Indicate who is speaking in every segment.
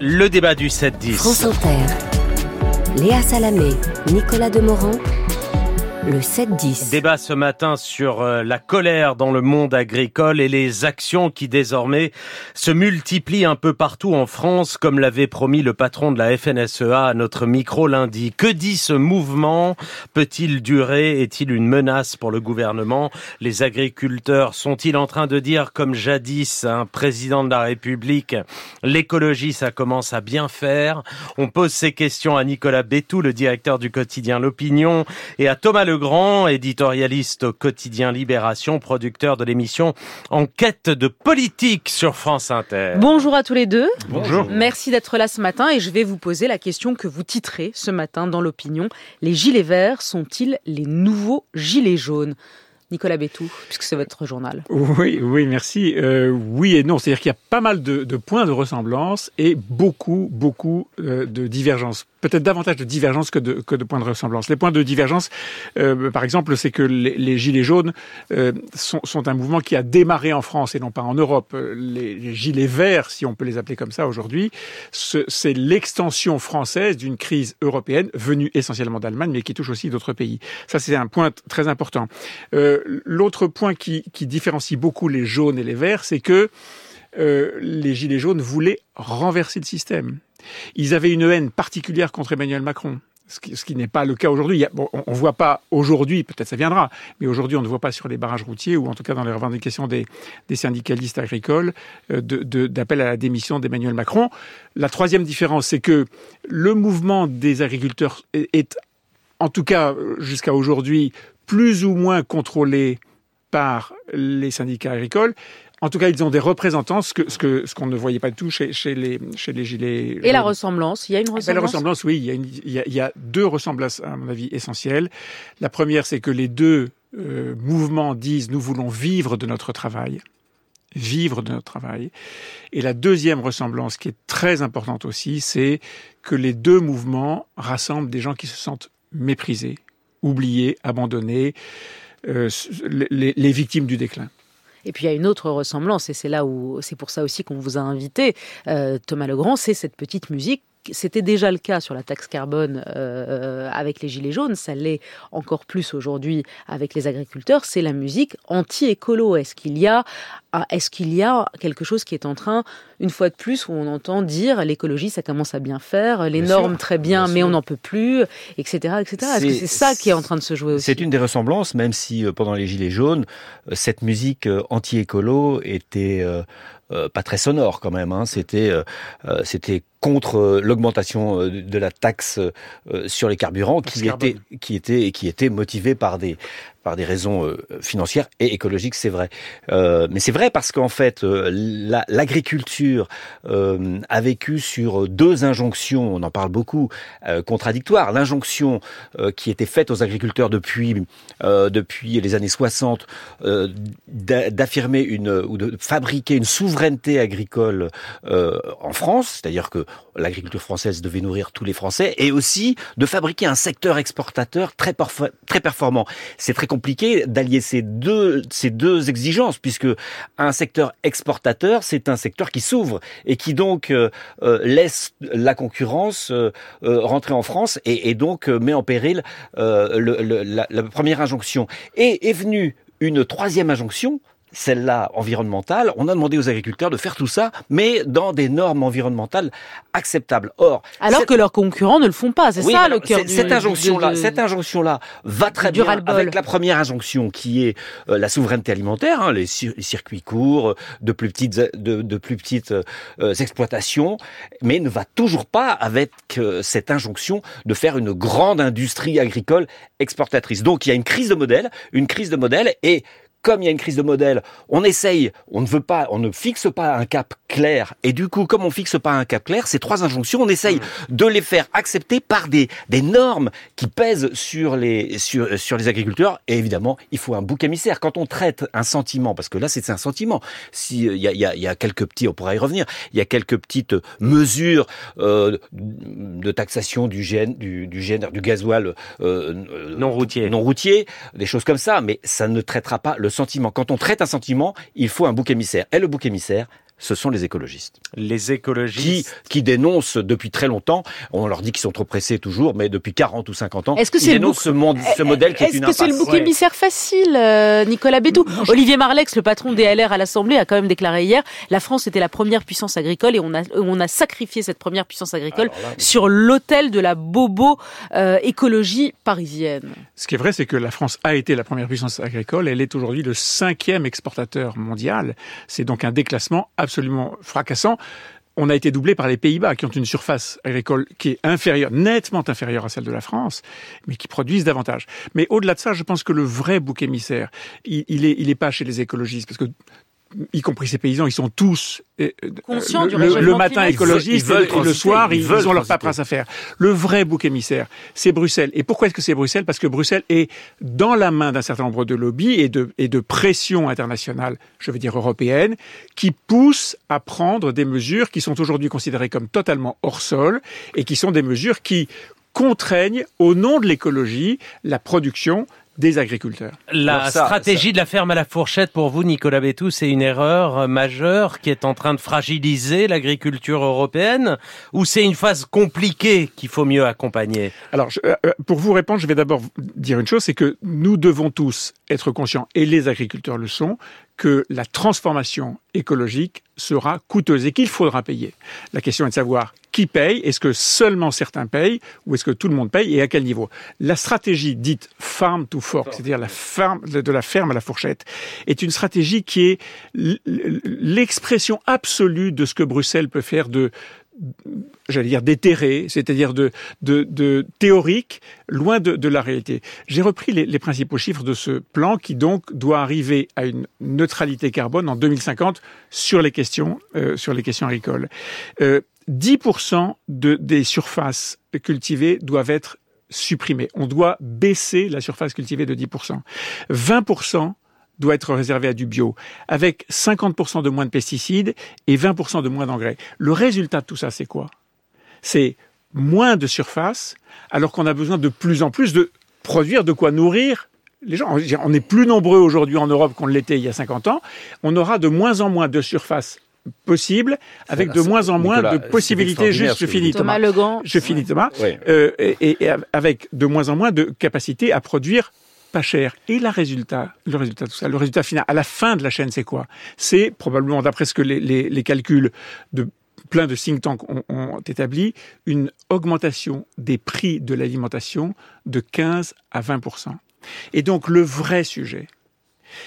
Speaker 1: Le débat du 7-10.
Speaker 2: France Inter. Léa Salamé, Nicolas Demorand. Le 7-10.
Speaker 1: Débat ce matin sur euh, la colère dans le monde agricole et les actions qui désormais se multiplient un peu partout en France, comme l'avait promis le patron de la FNSEA à notre micro lundi. Que dit ce mouvement? Peut-il durer? Est-il une menace pour le gouvernement? Les agriculteurs sont-ils en train de dire, comme jadis un président de la République, l'écologie, ça commence à bien faire? On pose ces questions à Nicolas Bétou, le directeur du quotidien L'Opinion, et à Thomas Le Grand, éditorialiste au quotidien Libération, producteur de l'émission Enquête de politique sur France Inter.
Speaker 3: Bonjour à tous les deux.
Speaker 1: Bonjour.
Speaker 3: Merci d'être là ce matin et je vais vous poser la question que vous titrez ce matin dans l'opinion. Les gilets verts sont-ils les nouveaux gilets jaunes? Nicolas Bétou, puisque c'est votre journal.
Speaker 4: Oui, oui, merci. Euh, oui et non, c'est-à-dire qu'il y a pas mal de, de, points de ressemblance et beaucoup, beaucoup euh, de divergences. Peut-être davantage de divergences que de, que de points de ressemblance. Les points de divergence, euh, par exemple, c'est que les, les, gilets jaunes euh, sont, sont, un mouvement qui a démarré en France et non pas en Europe. Les, les gilets verts, si on peut les appeler comme ça aujourd'hui, c'est l'extension française d'une crise européenne venue essentiellement d'Allemagne, mais qui touche aussi d'autres pays. Ça, c'est un point très important. Euh, l'autre point qui, qui, différencie beaucoup les jaunes et les verts, c'est que euh, les gilets jaunes voulaient renverser le système. Ils avaient une haine particulière contre Emmanuel Macron. Ce qui, n'est pas le cas aujourd'hui. On ne voit pas aujourd'hui, peut-être ça viendra, mais aujourd'hui on ne voit pas sur les barrages routiers ou en tout cas dans les revendications des, syndicalistes agricoles euh, d'appel à la démission d'Emmanuel Macron. La troisième différence, c'est que le mouvement des agriculteurs est, en tout cas jusqu'à aujourd'hui, plus ou moins contrôlés par les syndicats agricoles. En tout cas, ils ont des représentants, ce que ce que ce qu'on ne voyait pas du tout chez, chez les chez les gilets.
Speaker 3: Et la ressemblance, il y a une ressemblance.
Speaker 4: la ressemblance, oui, il y, a une, il, y a, il y a deux ressemblances à mon avis essentielles. La première, c'est que les deux euh, mouvements disent nous voulons vivre de notre travail, vivre de notre travail. Et la deuxième ressemblance, qui est très importante aussi, c'est que les deux mouvements rassemblent des gens qui se sentent méprisés, oubliés, abandonnés, euh, les, les victimes du déclin.
Speaker 3: Et puis il y a une autre ressemblance, et c'est là où c'est pour ça aussi qu'on vous a invité, euh, Thomas Legrand, c'est cette petite musique. C'était déjà le cas sur la taxe carbone euh, avec les gilets jaunes, ça l'est encore plus aujourd'hui avec les agriculteurs, c'est la musique anti-écolo. Est-ce qu'il y a est-ce qu'il y a quelque chose qui est en train, une fois de plus, où on entend dire l'écologie, ça commence à bien faire, les bien normes sûr, très bien, bien mais sûr. on n'en peut plus, etc., etc. Est-ce que c'est ça qui est en train de se jouer aussi
Speaker 5: C'est une des ressemblances, même si euh, pendant les gilets jaunes, euh, cette musique euh, anti-écolo était pas très sonore quand même. Hein. C'était c'était contre l'augmentation de la taxe sur les carburants qui était, qui était qui était motivée par des par des raisons euh, financières et écologiques, c'est vrai. Euh, mais c'est vrai parce qu'en fait, euh, l'agriculture a vécu sur deux injonctions, on en parle beaucoup, contradictoires. L'injonction qui était faite aux agriculteurs depuis depuis les années 60 d'affirmer une ou de fabriquer une souveraineté agricole en France, c'est-à-dire que l'agriculture française devait nourrir tous les Français, et aussi de fabriquer un secteur exportateur très, très performant. C'est très compliqué d'allier ces deux, ces deux exigences, puisque un secteur exportateur, c'est un secteur qui s'ouvre et qui donc euh, euh, laisse la concurrence euh, rentrer en France et, donc met en péril la première injonction. Et est venue une troisième injonction, celle-là environnementale, on a demandé aux agriculteurs de faire tout ça, mais dans des normes environnementales acceptables. Or,
Speaker 3: alors cette... que leurs concurrents ne le font pas, c'est
Speaker 5: oui,
Speaker 3: ça le cœur
Speaker 5: du cette injonction-là. De... Cette injonction-là va très bien avec la première injonction qui est euh, la souveraineté alimentaire, hein, les, les, circuits courts, de plus petites, de, de plus petites euh, exploitations, mais ne va toujours pas avec euh, cette injonction de faire une grande industrie agricole exportatrice. Donc il y a une crise de modèle, une crise de modèle et comme il y a une crise de modèle, on essaye, on ne veut pas, on ne fixe pas un cap clair. Et du coup, comme on fixe pas un cap clair, ces trois injonctions, on essaye mmh. de les faire accepter par des, des normes qui pèsent sur les, sur, sur les agriculteurs. Et évidemment, il faut un bouc émissaire. Quand on traite un sentiment, parce que là, c'est un sentiment. Si, il y a, y, a, y a quelques petits, on pourra y revenir, il y a quelques petites mesures euh, de taxation du GN, du, du, GN, du gasoil
Speaker 1: euh, non routier.
Speaker 5: non routier, des choses comme ça, mais ça ne traitera pas le Quand on traite un sentiment, il faut un bouc émissaire. Et le bouc émissaire, ce sont les écologistes.
Speaker 1: Les écologistes
Speaker 5: qui, qui dénoncent depuis très longtemps, on leur dit qu'ils sont trop pressés toujours, mais depuis 40 ou 50 ans,
Speaker 3: est-ce que
Speaker 5: ils dénoncent ce, monde, ce modèle qui est, une
Speaker 3: Est-ce que c'est le bouc émissaire facile, euh, Nicolas Bétou Olivier Marlex, le patron des LR à l'Assemblée, a quand même déclaré hier la France était la première puissance agricole et on a, on a sacrifié cette première puissance agricole là, sur l'autel de la bobo euh, écologie parisienne.
Speaker 4: Ce qui est vrai, c'est que la France a été la première puissance agricole. Elle est aujourd'hui le cinquième exportateur mondial. C'est donc un déclassement absolument fracassant on a été doublé par les Pays-Bas, qui ont une surface agricole qui est inférieure, nettement inférieure à celle de la France, mais qui produisent davantage. Mais au-delà de ça, je pense que le vrai bouc émissaire, il, il est, il pas chez les écologistes, parce que y compris ces paysans, ils sont tous
Speaker 3: euh, conscients
Speaker 4: le,
Speaker 3: du
Speaker 4: le, le matin écologistes et le soir ils,
Speaker 5: ils, veulent
Speaker 4: ils ont leur paperasse à faire. Le vrai bouc émissaire, c'est Bruxelles. Et pourquoi est-ce que c'est Bruxelles? Parce que Bruxelles est dans la main d'un certain nombre de lobbies et de, et de pressions internationales, je veux dire européennes, qui poussent à prendre des mesures qui sont aujourd'hui considérées comme totalement hors sol et qui sont des mesures qui contraignent, au nom de l'écologie, la production des agriculteurs.
Speaker 1: La ça, stratégie ça... de la ferme à la fourchette, pour vous, Nicolas Bétou, c'est une erreur majeure qui est en train de fragiliser l'agriculture européenne ou c'est une phase compliquée qu'il faut mieux accompagner?
Speaker 4: Alors, je, euh, pour vous répondre, je vais d'abord dire une chose, c'est que nous devons tous être conscients, et les agriculteurs le sont, que la transformation écologique sera coûteuse et qu'il faudra payer. La question est de savoir qui paye, est-ce que seulement certains payent ou est-ce que tout le monde paye et à quel niveau? La stratégie dite farm to fork, c'est-à-dire la ferme, de la ferme à la fourchette, est une stratégie qui est l'expression absolue de ce que Bruxelles peut faire de j'allais dire déterré, c'est-à-dire de, de, de, théorique, loin de, de la réalité. J'ai repris les, les, principaux chiffres de ce plan qui donc doit arriver à une neutralité carbone en 2050 sur les questions, euh, sur les questions agricoles. Euh, 10% de, des surfaces cultivées doivent être supprimées. On doit baisser la surface cultivée de 10%. 20% doit être réservé à du bio, avec 50% de moins de pesticides et 20% de moins d'engrais. Le résultat de tout ça, c'est quoi? C'est moins de surface, alors qu'on a besoin de plus en plus de produire de quoi nourrir les gens. On est plus nombreux aujourd'hui en Europe qu'on l'était il y a 50 ans. On aura de moins en moins de surface possible, avec de moins en moins
Speaker 5: Nicolas,
Speaker 4: de possibilités. Juste, je finis
Speaker 3: Thomas.
Speaker 4: Thomas.
Speaker 3: Legrand.
Speaker 4: Je finis Thomas. Ouais. Euh, et, et, avec de moins en moins de capacité à produire pas cher. Et la résultat, le résultat tout ça, le résultat final, à la fin de la chaîne, c'est quoi? C'est probablement, d'après ce que les, les, les, calculs de plein de think tanks ont, ont, établi, une augmentation des prix de l'alimentation de 15 à 20% Et donc le vrai sujet,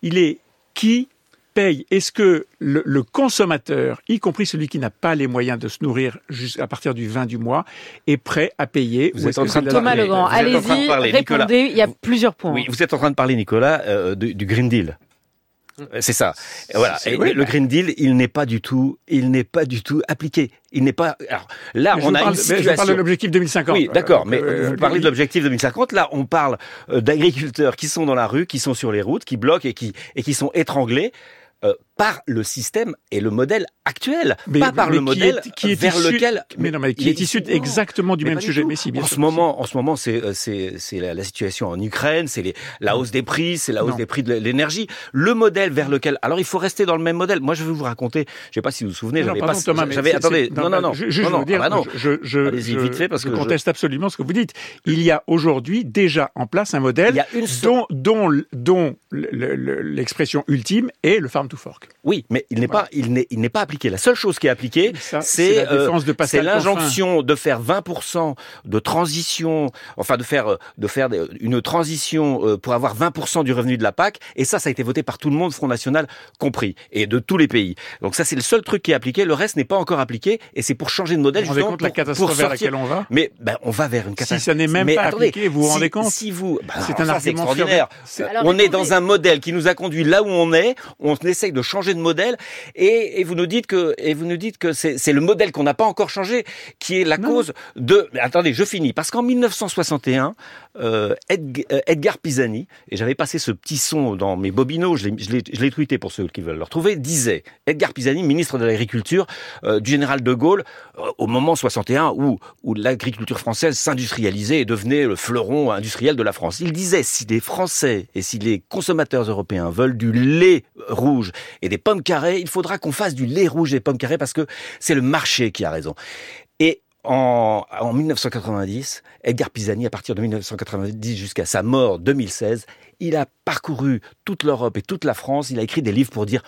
Speaker 4: il est qui paye Est-ce que le, le, consommateur, y compris celui qui n'a pas les moyens de se nourrir à partir du 20 du mois, est prêt à payer
Speaker 5: vous êtes en train de
Speaker 3: Thomas Legrand, allez-y, répondez, Nicolas. il y a plusieurs points.
Speaker 5: Oui, vous êtes en train de parler, Nicolas, euh, du, du Green Deal. C'est ça. Voilà. Et oui, le Green Deal, il n'est pas du tout, il n'est pas du tout appliqué. Il n'est pas. Alors là,
Speaker 4: mais
Speaker 5: on a
Speaker 4: parle,
Speaker 5: une situation.
Speaker 4: je parle de l'objectif 2050.
Speaker 5: Oui, d'accord. Mais euh, vous parlez de l'objectif 2050. Là, on parle euh, d'agriculteurs qui sont dans la rue, qui sont sur les routes, qui bloquent et qui et qui sont étranglés. Euh, par le système et le modèle actuel,
Speaker 4: mais,
Speaker 5: pas par
Speaker 4: mais
Speaker 5: le modèle
Speaker 4: est, qui est
Speaker 5: vers
Speaker 4: issu,
Speaker 5: lequel.
Speaker 4: Mais non, mais qui est issu exactement du même sujet. Mais si, bien
Speaker 5: en
Speaker 4: sûr,
Speaker 5: ce moment, en ce moment, c'est c'est c'est la, la, situation en Ukraine, c'est la hausse des prix, c'est la hausse
Speaker 4: non.
Speaker 5: des prix de l'énergie. Le modèle vers lequel, alors il faut rester dans le même modèle. Moi, je vais vous raconter. Je sais pas si vous vous souvenez, j'avais pas. J'avais attendez, non non non,
Speaker 4: je, je,
Speaker 5: non, non,
Speaker 4: dire,
Speaker 5: ah bah
Speaker 4: je, je,
Speaker 5: allez-y vite fait parce
Speaker 4: je
Speaker 5: que
Speaker 4: conteste absolument ce que vous dites. Il y a aujourd'hui déjà en place un modèle dont dont l'expression ultime est le farm to fork.
Speaker 5: Oui, mais il n'est pas, il n'est, il n'est pas appliqué. La seule chose qui est appliquée, c'est
Speaker 4: euh,
Speaker 5: l'injonction de faire 20% de transition, enfin de faire, de faire une transition euh, pour avoir 20% du revenu de la PAC. Et ça, ça a été voté par tout le monde, Front National compris, et de tous les pays. Donc ça, c'est le seul truc qui est appliqué. Le reste n'est pas encore appliqué, et c'est pour changer de modèle.
Speaker 4: Vous vous rendez compte
Speaker 5: pour,
Speaker 4: la catastrophe
Speaker 5: pour
Speaker 4: vers laquelle on va?
Speaker 5: Mais ben, on va vers une catastrophe.
Speaker 4: Si ça n'est même
Speaker 5: mais
Speaker 4: pas
Speaker 5: attendez,
Speaker 4: appliqué, vous vous rendez
Speaker 5: si,
Speaker 4: compte?
Speaker 5: Si vous, ben,
Speaker 4: c'est un
Speaker 5: ça,
Speaker 4: argument
Speaker 5: extraordinaire.
Speaker 3: Alors,
Speaker 5: on est dans un modèle qui nous a conduit là où on est. On essaye de changer de modèle, et, et vous nous dites que et vous nous dites que c'est le modèle qu'on n'a pas encore changé qui est la
Speaker 4: non,
Speaker 5: cause de. Mais attendez, je finis parce qu'en 1961, euh, Ed, euh, Edgar Pisani et j'avais passé ce petit son dans mes bobinos, je l'ai tweeté pour ceux qui veulent le retrouver, disait Edgar Pisani, ministre de l'Agriculture euh, du général de Gaulle, euh, au moment 61 où où l'agriculture française s'industrialisait et devenait le fleuron industriel de la France. Il disait si les Français et si les consommateurs européens veulent du lait rouge et des pommes carrées, il faudra qu'on fasse du lait rouge et des pommes carrées parce que c'est le marché qui a raison. Et en, en 1990, Edgar Pisani, à partir de 1990 jusqu'à sa mort 2016, il a parcouru toute l'Europe et toute la France. Il a écrit des livres pour dire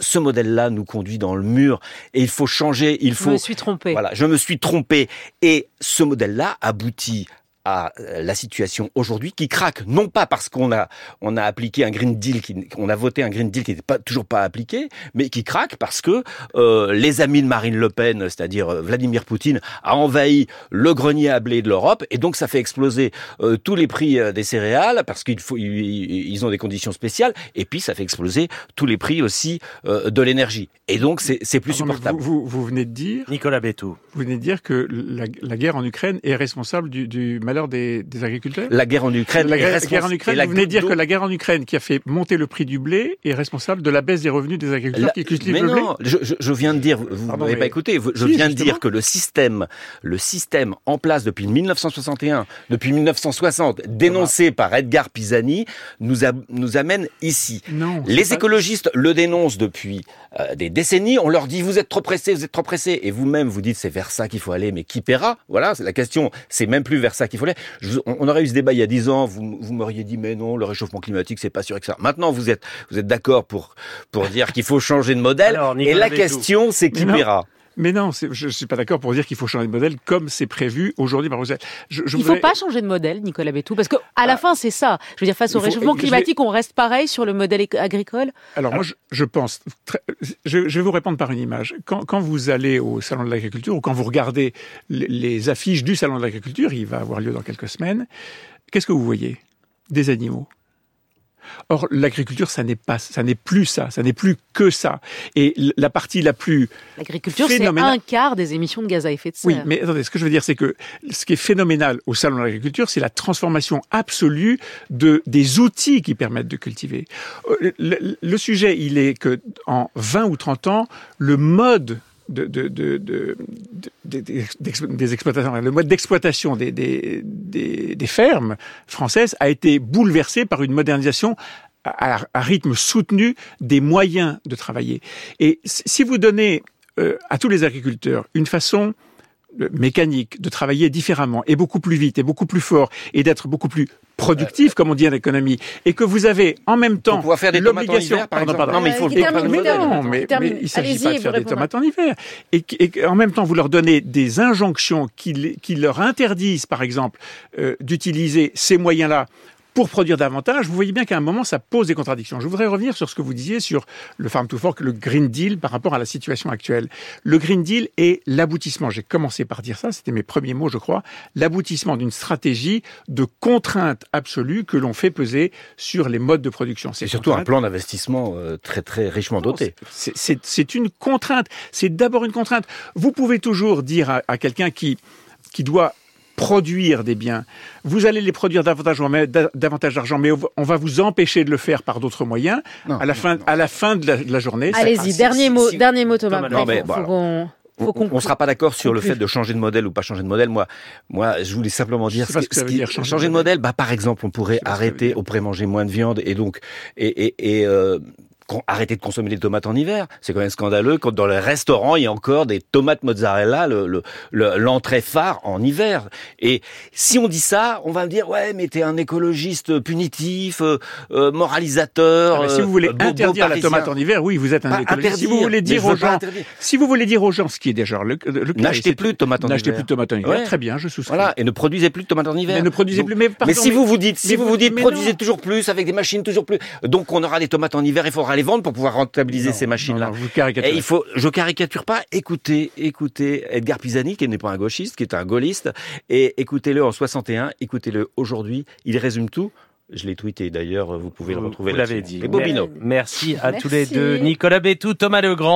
Speaker 5: ce modèle-là nous conduit dans le mur et il faut changer, il faut. Je
Speaker 3: me suis trompé.
Speaker 5: Voilà, je me suis trompé. Et ce modèle-là aboutit à euh, la situation aujourd'hui qui craque non pas parce qu'on a on a appliqué un Green Deal qui on a voté un Green Deal qui n'était pas toujours pas appliqué mais qui craque parce que euh, les amis de Marine Le Pen c'est-à-dire euh, Vladimir Poutine a envahi le grenier à blé de l'Europe et donc ça fait exploser euh, tous les prix des céréales parce qu'ils faut ils ont des conditions spéciales et puis ça fait exploser tous les prix aussi de l'énergie et donc c'est c'est plus supportable.
Speaker 4: Vous, vous, vous, venez de dire
Speaker 1: Nicolas Bétou.
Speaker 4: Vous venez de dire que la, la guerre en Ukraine est responsable du, du malheur des, des, agriculteurs
Speaker 5: La guerre en Ukraine.
Speaker 4: La guerre, guerre en Ukraine. Vous venez dire que la guerre en Ukraine, qui a fait monter le prix du blé, est responsable de la baisse des revenus des agriculteurs la, qui cultivent
Speaker 5: mais
Speaker 4: le
Speaker 5: non,
Speaker 4: blé.
Speaker 5: Je, je, viens de dire, vous n'avez pas écouté. Je si, viens de dire que le système, le système en place depuis 1961, depuis 1960, dénoncé voilà. par Edgar Pisani, nous, a, nous amène ici.
Speaker 4: Non,
Speaker 5: Les
Speaker 4: pas...
Speaker 5: écologistes le dénoncent depuis euh, des décennies. On leur dit vous êtes trop pressés, vous êtes trop pressés, et vous-même vous dites c'est vers ça qu'il faut aller, mais qui paiera? Voilà, c'est la question. C'est même plus vers ça qu'il faut Je, on, on, aurait eu ce débat il y a dix ans. Vous, vous m'auriez dit mais non, le réchauffement climatique c'est pas sûr que ça. Maintenant vous êtes vous êtes d'accord pour pour dire qu'il faut changer de modèle.
Speaker 1: Alors,
Speaker 5: et la question c'est qui paiera
Speaker 4: mais non, je ne suis pas d'accord pour dire qu'il faut changer de modèle comme c'est prévu aujourd'hui par Bruxelles.
Speaker 3: Je, je Il ne voudrais... faut pas changer de modèle, Nicolas Bétou, parce qu'à ah, la fin, c'est ça. Je veux dire, face au faut, réchauffement climatique, vais... on reste pareil sur le modèle agricole?
Speaker 4: Alors, moi, je, je pense... Très, je, vais vous répondre par une image. Quand, quand vous allez au Salon de l'agriculture ou quand vous regardez les affiches du Salon de l'agriculture, il va avoir lieu dans quelques semaines, qu'est-ce que vous voyez? Des animaux. Or, l'agriculture, ça n'est pas, ça n'est plus ça, ça n'est plus que ça. Et la partie la plus
Speaker 3: l'agriculture, c'est un quart des émissions de gaz à effet de serre.
Speaker 4: Oui, mais attendez, ce que je veux dire, c'est que ce qui est phénoménal au salon de l'agriculture, c'est la transformation absolue de des outils qui permettent de cultiver. Le, le, le sujet, il est que en 20 ou 30 ans, le mode de, de, de, de, des exploitations, le mode d'exploitation des, des, fermes françaises a été bouleversé par une modernisation à, à, rythme soutenu des moyens de travailler. Et si vous donnez euh, à tous les agriculteurs une façon mécanique de travailler différemment et beaucoup plus vite et beaucoup plus fort et d'être beaucoup plus productif, comme on dit en économie, et que vous avez en même temps
Speaker 5: l'obligation. Pardon,
Speaker 4: pardon.
Speaker 5: Non, mais il faut
Speaker 3: le termine,
Speaker 4: mais non, mais, mais il s'agit pas de faire des tomates en hiver. Et, et, en même temps, vous leur donnez des injonctions qui, qui leur interdisent, par exemple, euh, d'utiliser ces moyens-là pour produire davantage, vous voyez bien qu'à un moment, ça pose des contradictions. Je voudrais revenir sur ce que vous disiez sur le Farm to Fork, le Green Deal par rapport à la situation actuelle. Le Green Deal est l'aboutissement, j'ai commencé par dire ça, c'était mes premiers mots, je crois, l'aboutissement d'une stratégie de contrainte absolue que l'on fait peser sur les modes de production.
Speaker 5: C'est surtout un plan d'investissement euh, très très richement doté.
Speaker 4: C'est une contrainte. C'est d'abord une contrainte. Vous pouvez toujours dire à, à quelqu'un qui qui doit produire des biens. Vous allez les produire davantage, davantage d'argent, mais on va vous empêcher de le faire par d'autres moyens non, à la fin, non. à la fin de la, de la journée.
Speaker 3: Allez-y, dernier mot, si, dernier mot, Thomas.
Speaker 5: Non, mais, faut, faut on ne sera pas d'accord sur le fait de changer de modèle ou pas changer de modèle. Moi, moi, je voulais simplement dire,
Speaker 4: ce, que, ce qui,
Speaker 5: dire changer, changer, de modèle. Bah, par exemple, on pourrait arrêter, on pourrait manger moins de viande et donc et, et, et euh, arrêter de consommer des tomates en hiver. C'est quand même scandaleux quand dans les restaurants, il y a encore des tomates mozzarella, l'entrée le, le, phare en hiver. Et si on dit ça, on va me dire, ouais, mais t'es un écologiste punitif, euh, euh, moralisateur.
Speaker 4: Ah, si vous voulez euh, interdire la tomate en hiver, oui, vous êtes un écologiste.
Speaker 5: Interdire,
Speaker 4: si vous voulez dire aux gens, si vous voulez dire aux gens ce qui est déjà le, le
Speaker 5: n'achetez plus de tomates en hiver.
Speaker 4: N'achetez plus de tomates en hiver. Ouais. Très bien, je souscris.
Speaker 5: Voilà, et ne produisez plus de tomates en hiver.
Speaker 4: Mais ne produisez plus. Mais, pardon,
Speaker 5: mais si
Speaker 4: mais,
Speaker 5: vous vous dites, si vous vous dites, produisez toujours plus avec des machines toujours plus, donc on aura des tomates en hiver, il faudra les vendre pour pouvoir rentabiliser non, ces machines-là.
Speaker 4: Et
Speaker 5: il faut, je caricature pas. Écoutez, écoutez Edgar Pisani, qui n'est pas un gauchiste, qui est un gaulliste, et écoutez-le en 61, écoutez-le aujourd'hui. Il résume tout. Je l'ai tweeté d'ailleurs, vous pouvez
Speaker 1: vous,
Speaker 5: le retrouver
Speaker 1: Vous l'avez dit.
Speaker 5: Et Bobino.
Speaker 1: Merci à Merci. tous les deux. Nicolas Bétou, Thomas Legrand.